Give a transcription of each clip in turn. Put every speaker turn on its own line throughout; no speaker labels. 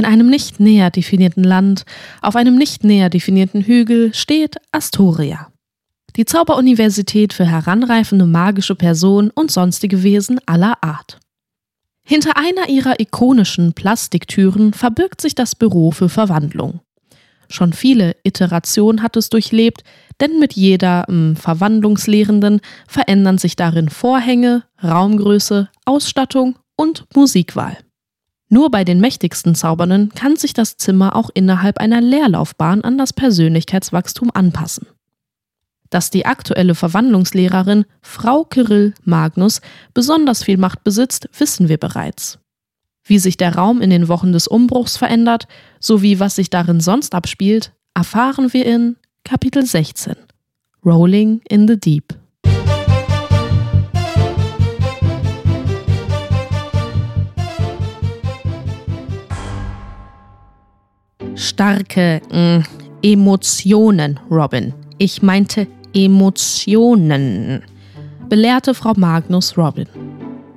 In einem nicht näher definierten Land, auf einem nicht näher definierten Hügel steht Astoria. Die Zauberuniversität für heranreifende magische Personen und sonstige Wesen aller Art. Hinter einer ihrer ikonischen Plastiktüren verbirgt sich das Büro für Verwandlung. Schon viele Iterationen hat es durchlebt, denn mit jeder ähm, Verwandlungslehrenden verändern sich darin Vorhänge, Raumgröße, Ausstattung und Musikwahl. Nur bei den mächtigsten Zaubernden kann sich das Zimmer auch innerhalb einer Lehrlaufbahn an das Persönlichkeitswachstum anpassen. Dass die aktuelle Verwandlungslehrerin Frau Kirill Magnus besonders viel Macht besitzt, wissen wir bereits. Wie sich der Raum in den Wochen des Umbruchs verändert, sowie was sich darin sonst abspielt, erfahren wir in Kapitel 16 Rolling in the Deep. Starke mh, mm, Emotionen, Robin. Ich meinte Emotionen, belehrte Frau Magnus Robin.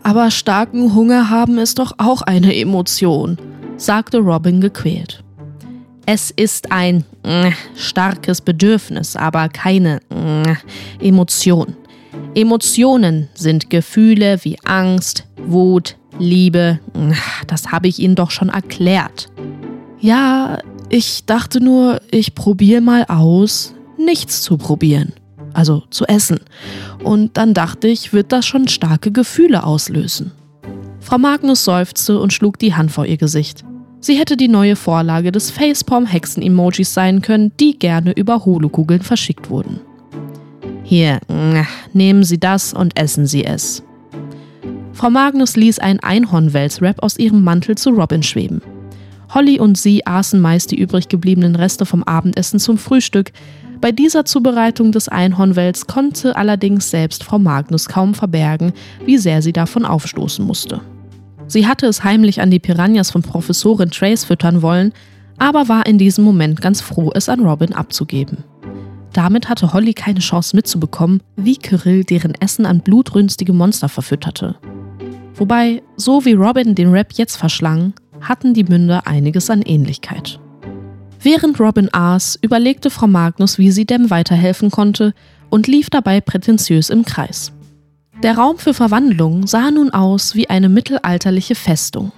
Aber starken Hunger haben ist doch auch eine Emotion, sagte Robin gequält. Es ist ein äh, starkes Bedürfnis, aber keine äh, Emotion. Emotionen sind Gefühle wie Angst, Wut, Liebe. Das habe ich Ihnen doch schon erklärt. Ja, ich dachte nur, ich probiere mal aus, nichts zu probieren. Also zu essen. Und dann dachte ich, wird das schon starke Gefühle auslösen. Frau Magnus seufzte und schlug die Hand vor ihr Gesicht. Sie hätte die neue Vorlage des Facepalm-Hexen-Emojis sein können, die gerne über Holokugeln verschickt wurden. Hier, nehmen Sie das und essen Sie es. Frau Magnus ließ ein Einhornwels-Rap aus ihrem Mantel zu Robin schweben. Holly und sie aßen meist die übrig gebliebenen Reste vom Abendessen zum Frühstück. Bei dieser Zubereitung des Einhornwels konnte allerdings selbst Frau Magnus kaum verbergen, wie sehr sie davon aufstoßen musste. Sie hatte es heimlich an die Piranhas von Professorin Trace füttern wollen, aber war in diesem Moment ganz froh, es an Robin abzugeben. Damit hatte Holly keine Chance mitzubekommen, wie Kirill deren Essen an blutrünstige Monster verfütterte. Wobei, so wie Robin den Rap jetzt verschlang, hatten die Münder einiges an Ähnlichkeit. Während Robin aß, überlegte Frau Magnus, wie sie Dem weiterhelfen konnte und lief dabei prätentiös im Kreis. Der Raum für Verwandlung sah nun aus wie eine mittelalterliche Festung.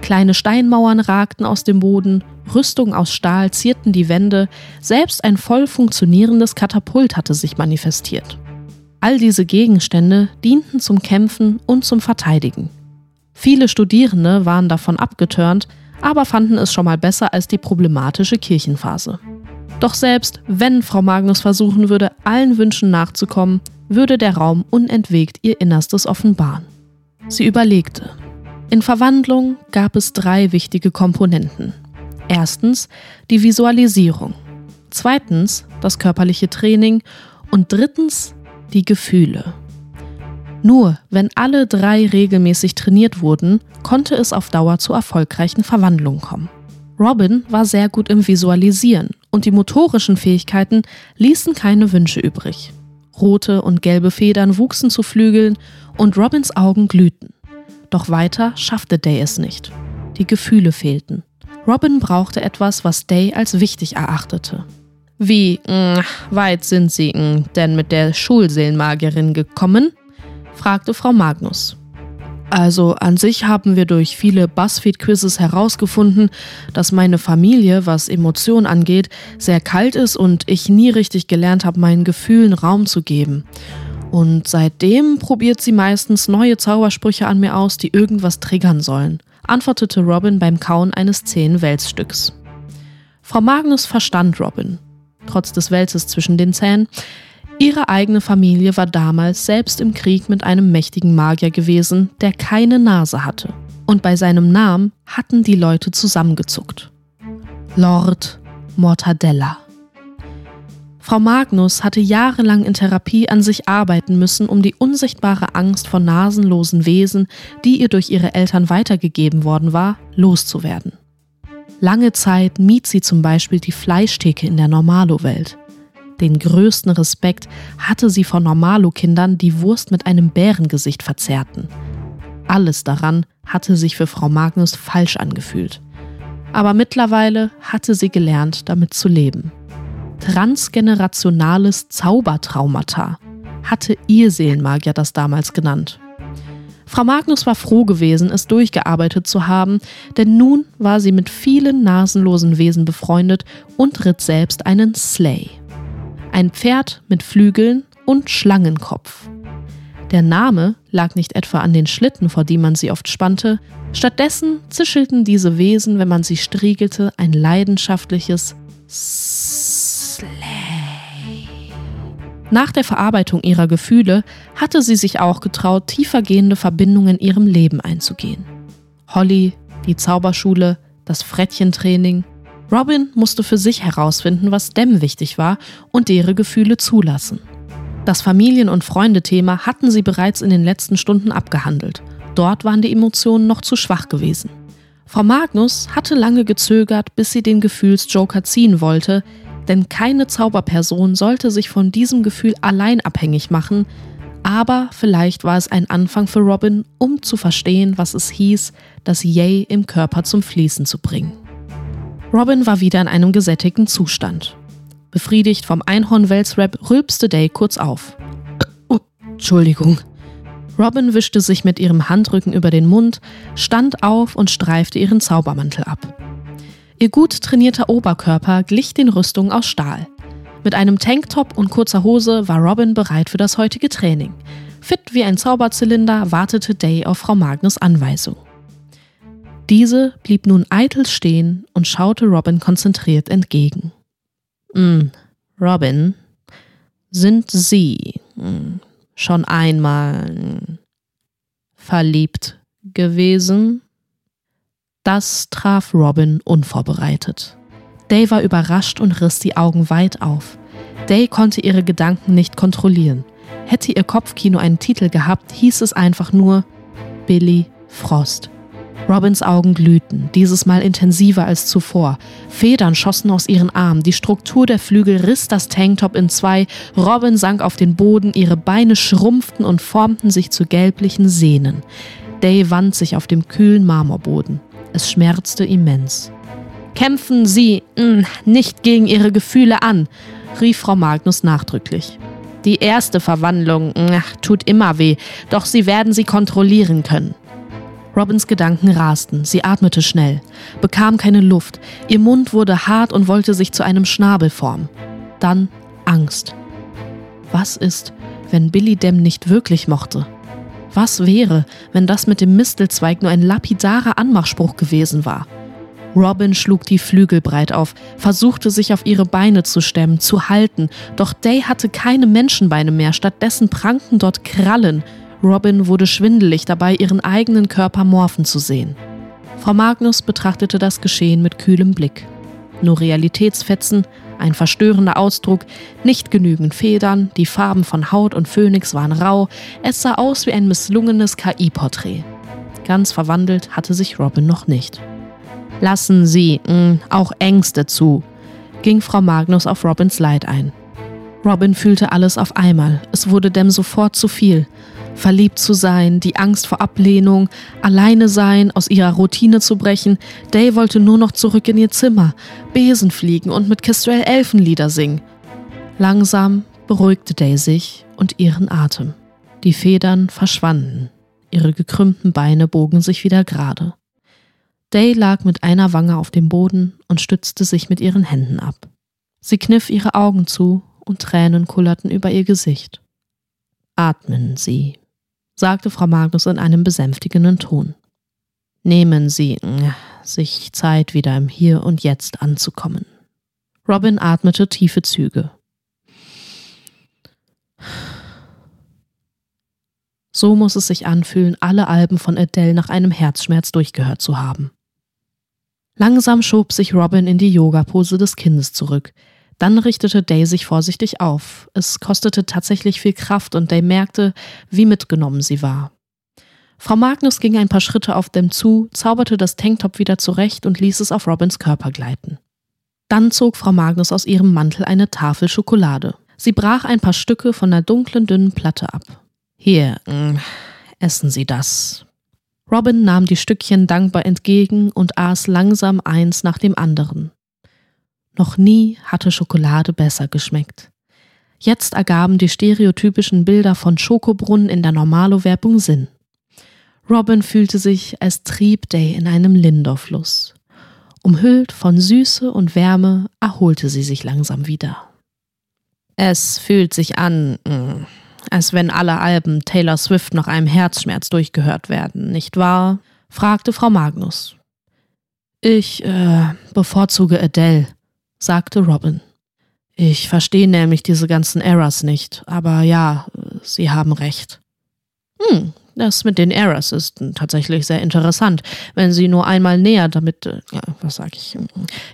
Kleine Steinmauern ragten aus dem Boden, Rüstungen aus Stahl zierten die Wände, selbst ein voll funktionierendes Katapult hatte sich manifestiert. All diese Gegenstände dienten zum Kämpfen und zum Verteidigen. Viele Studierende waren davon abgetörnt, aber fanden es schon mal besser als die problematische Kirchenphase. Doch selbst wenn Frau Magnus versuchen würde, allen Wünschen nachzukommen, würde der Raum unentwegt ihr Innerstes offenbaren. Sie überlegte. In Verwandlung gab es drei wichtige Komponenten. Erstens die Visualisierung, zweitens das körperliche Training und drittens die Gefühle. Nur wenn alle drei regelmäßig trainiert wurden, konnte es auf Dauer zu erfolgreichen Verwandlungen kommen. Robin war sehr gut im Visualisieren und die motorischen Fähigkeiten ließen keine Wünsche übrig. Rote und gelbe Federn wuchsen zu Flügeln und Robins Augen glühten. Doch weiter schaffte Day es nicht. Die Gefühle fehlten. Robin brauchte etwas, was Day als wichtig erachtete. Wie mh, mm, weit sind Sie mh, mm, denn mit der Schulseelenmagierin gekommen? Fragte Frau Magnus. Also an sich haben wir durch viele BuzzFeed-Quizzes herausgefunden, dass meine Familie, was Emotionen angeht, sehr kalt ist und ich nie richtig gelernt habe, meinen Gefühlen Raum zu geben. Und seitdem probiert sie meistens neue Zaubersprüche an mir aus, die irgendwas triggern sollen, antwortete Robin beim Kauen eines zähen Wälzstücks. Frau Magnus verstand Robin, trotz des Wälzes zwischen den Zähnen. Ihre eigene Familie war damals selbst im Krieg mit einem mächtigen Magier gewesen, der keine Nase hatte. Und bei seinem Namen hatten die Leute zusammengezuckt. Lord Mortadella. Frau Magnus hatte jahrelang in Therapie an sich arbeiten müssen, um die unsichtbare Angst vor nasenlosen Wesen, die ihr durch ihre Eltern weitergegeben worden war, loszuwerden. Lange Zeit mied sie zum Beispiel die Fleischtheke in der Normalo-Welt. Den größten Respekt hatte sie vor Normalo-Kindern, die Wurst mit einem Bärengesicht verzerrten. Alles daran hatte sich für Frau Magnus falsch angefühlt. Aber mittlerweile hatte sie gelernt, damit zu leben. Transgenerationales Zaubertraumata hatte ihr Seelenmagier das damals genannt. Frau Magnus war froh gewesen, es durchgearbeitet zu haben, denn nun war sie mit vielen nasenlosen Wesen befreundet und ritt selbst einen Sleigh. Ein Pferd mit Flügeln und Schlangenkopf. Der Name lag nicht etwa an den Schlitten, vor die man sie oft spannte, stattdessen zischelten diese Wesen, wenn man sie striegelte, ein leidenschaftliches Sleigh. Nach der Verarbeitung ihrer Gefühle hatte sie sich auch getraut, tiefergehende Verbindungen in ihrem Leben einzugehen. Holly, die Zauberschule, das Frettchentraining. Robin musste für sich herausfinden, was Dem wichtig war und ihre Gefühle zulassen. Das Familien- und Freundethema hatten sie bereits in den letzten Stunden abgehandelt. Dort waren die Emotionen noch zu schwach gewesen. Frau Magnus hatte lange gezögert, bis sie den Gefühlsjoker ziehen wollte, denn keine Zauberperson sollte sich von diesem Gefühl allein abhängig machen, aber vielleicht war es ein Anfang für Robin, um zu verstehen, was es hieß, das Yay im Körper zum Fließen zu bringen. Robin war wieder in einem gesättigten Zustand. Befriedigt vom Einhornwelsrap rülpste Day kurz auf. Oh, Entschuldigung. Robin wischte sich mit ihrem Handrücken über den Mund, stand auf und streifte ihren Zaubermantel ab. Ihr gut trainierter Oberkörper glich den Rüstungen aus Stahl. Mit einem Tanktop und kurzer Hose war Robin bereit für das heutige Training. Fit wie ein Zauberzylinder wartete Day auf Frau Magnus Anweisung. Diese blieb nun eitel stehen und schaute Robin konzentriert entgegen. Mm, Robin, sind Sie mm, schon einmal mm, verliebt gewesen? Das traf Robin unvorbereitet. Day war überrascht und riss die Augen weit auf. Day konnte ihre Gedanken nicht kontrollieren. Hätte ihr Kopfkino einen Titel gehabt, hieß es einfach nur Billy Frost. Robins Augen glühten, dieses Mal intensiver als zuvor. Federn schossen aus ihren Armen, die Struktur der Flügel riss das Tanktop in zwei, Robin sank auf den Boden, ihre Beine schrumpften und formten sich zu gelblichen Sehnen. Day wand sich auf dem kühlen Marmorboden. Es schmerzte immens. Kämpfen Sie mh, mm, nicht gegen Ihre Gefühle an, rief Frau Magnus nachdrücklich. Die erste Verwandlung mh, mm, tut immer weh, doch Sie werden sie kontrollieren können. Robins Gedanken rasten, sie atmete schnell, bekam keine Luft, ihr Mund wurde hart und wollte sich zu einem Schnabel formen. Dann Angst. Was ist, wenn Billy Dem nicht wirklich mochte? Was wäre, wenn das mit dem Mistelzweig nur ein lapidarer Anmachspruch gewesen war? Robin schlug die Flügel breit auf, versuchte sich auf ihre Beine zu stemmen, zu halten, doch Day hatte keine Menschenbeine mehr, stattdessen prangten dort Krallen. Robin wurde schwindelig dabei, ihren eigenen Körper morphen zu sehen. Frau Magnus betrachtete das Geschehen mit kühlem Blick. Nur Realitätsfetzen, ein verstörender Ausdruck, nicht genügend Federn, die Farben von Haut und Phönix waren rau, es sah aus wie ein misslungenes KI-Porträt. Ganz verwandelt hatte sich Robin noch nicht. Lassen Sie mh, hm, auch Ängste zu, ging Frau Magnus auf Robins Leid ein. Robin fühlte alles auf einmal. Es wurde dem sofort zu viel verliebt zu sein, die Angst vor Ablehnung, alleine sein, aus ihrer Routine zu brechen. Day wollte nur noch zurück in ihr Zimmer, Besen fliegen und mit Kestrel Elfenlieder singen. Langsam beruhigte Day sich und ihren Atem. Die Federn verschwanden, ihre gekrümmten Beine bogen sich wieder gerade. Day lag mit einer Wange auf dem Boden und stützte sich mit ihren Händen ab. Sie kniff ihre Augen zu und Tränen kullerten über ihr Gesicht. Atmen Sie sagte Frau Magnus in einem besänftigenden Ton. Nehmen Sie äh, sich Zeit, wieder im Hier und Jetzt anzukommen. Robin atmete tiefe Züge. So muss es sich anfühlen, alle Alben von Adele nach einem Herzschmerz durchgehört zu haben. Langsam schob sich Robin in die Yoga-Pose des Kindes zurück, dann richtete Day sich vorsichtig auf. Es kostete tatsächlich viel Kraft und Day merkte, wie mitgenommen sie war. Frau Magnus ging ein paar Schritte auf dem zu, zauberte das Tanktop wieder zurecht und ließ es auf Robins Körper gleiten. Dann zog Frau Magnus aus ihrem Mantel eine Tafel Schokolade. Sie brach ein paar Stücke von der dunklen, dünnen Platte ab. Hier, mm, essen Sie das. Robin nahm die Stückchen dankbar entgegen und aß langsam eins nach dem anderen. Noch nie hatte Schokolade besser geschmeckt. Jetzt ergaben die stereotypischen Bilder von Schokobrunnen in der Normalo-Werbung Sinn. Robin fühlte sich, als trieb Day in einem Lindorfluss. Umhüllt von Süße und Wärme erholte sie sich langsam wieder. Es fühlt sich an, mm, als wenn alle Alben Taylor Swift noch einem Herzschmerz durchgehört werden, nicht wahr? fragte Frau Magnus. Ich äh, bevorzuge Adele, sagte Robin. Ich verstehe nämlich diese ganzen Errors nicht, aber ja, Sie haben recht. Hm, das mit den Errors ist tatsächlich sehr interessant, wenn Sie nur einmal näher damit, äh, was sag ich,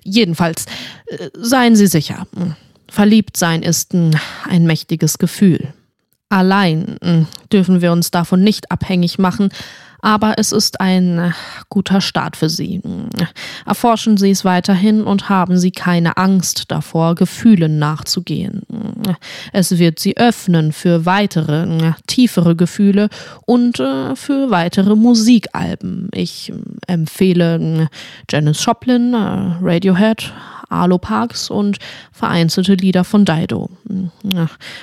jedenfalls, äh, seien Sie sicher, verliebt sein ist ein mächtiges Gefühl. Allein dürfen wir uns davon nicht abhängig machen, aber es ist ein äh, guter Start für Sie. Erforschen Sie es weiterhin und haben Sie keine Angst davor, Gefühlen nachzugehen. Es wird Sie öffnen für weitere, äh, tiefere Gefühle und äh, für weitere Musikalben. Ich empfehle Janis Joplin, Radiohead, Aloparks und vereinzelte Lieder von Dido.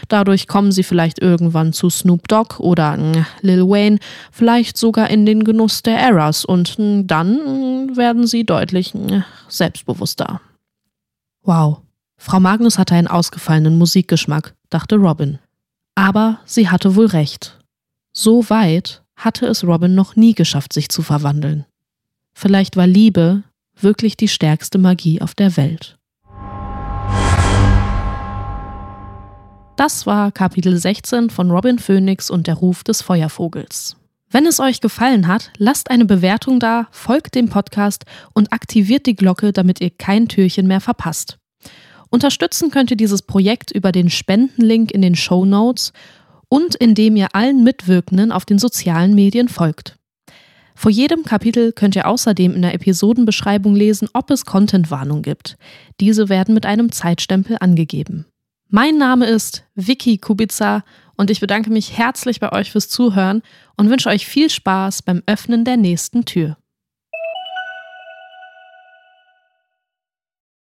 Dadurch kommen sie vielleicht irgendwann zu Snoop Dogg oder Lil Wayne, vielleicht sogar in den Genuss der Eras und dann werden sie deutlich selbstbewusster. Wow, Frau Magnus hatte einen ausgefallenen Musikgeschmack, dachte Robin. Aber sie hatte wohl recht. So weit hatte es Robin noch nie geschafft, sich zu verwandeln. Vielleicht war Liebe wirklich die stärkste Magie auf der Welt. Das war Kapitel 16 von Robin Phoenix und der Ruf des Feuervogels. Wenn es euch gefallen hat, lasst eine Bewertung da, folgt dem Podcast und aktiviert die Glocke, damit ihr kein Türchen mehr verpasst. Unterstützen könnt ihr dieses Projekt über den Spendenlink in den Show Notes und indem ihr allen Mitwirkenden auf den sozialen Medien folgt. Vor jedem Kapitel könnt ihr außerdem in der Episodenbeschreibung lesen, ob es Contentwarnung gibt. Diese werden mit einem Zeitstempel angegeben. Mein Name ist Vicky Kubica und ich bedanke mich herzlich bei euch fürs Zuhören und wünsche euch viel Spaß beim Öffnen der nächsten Tür.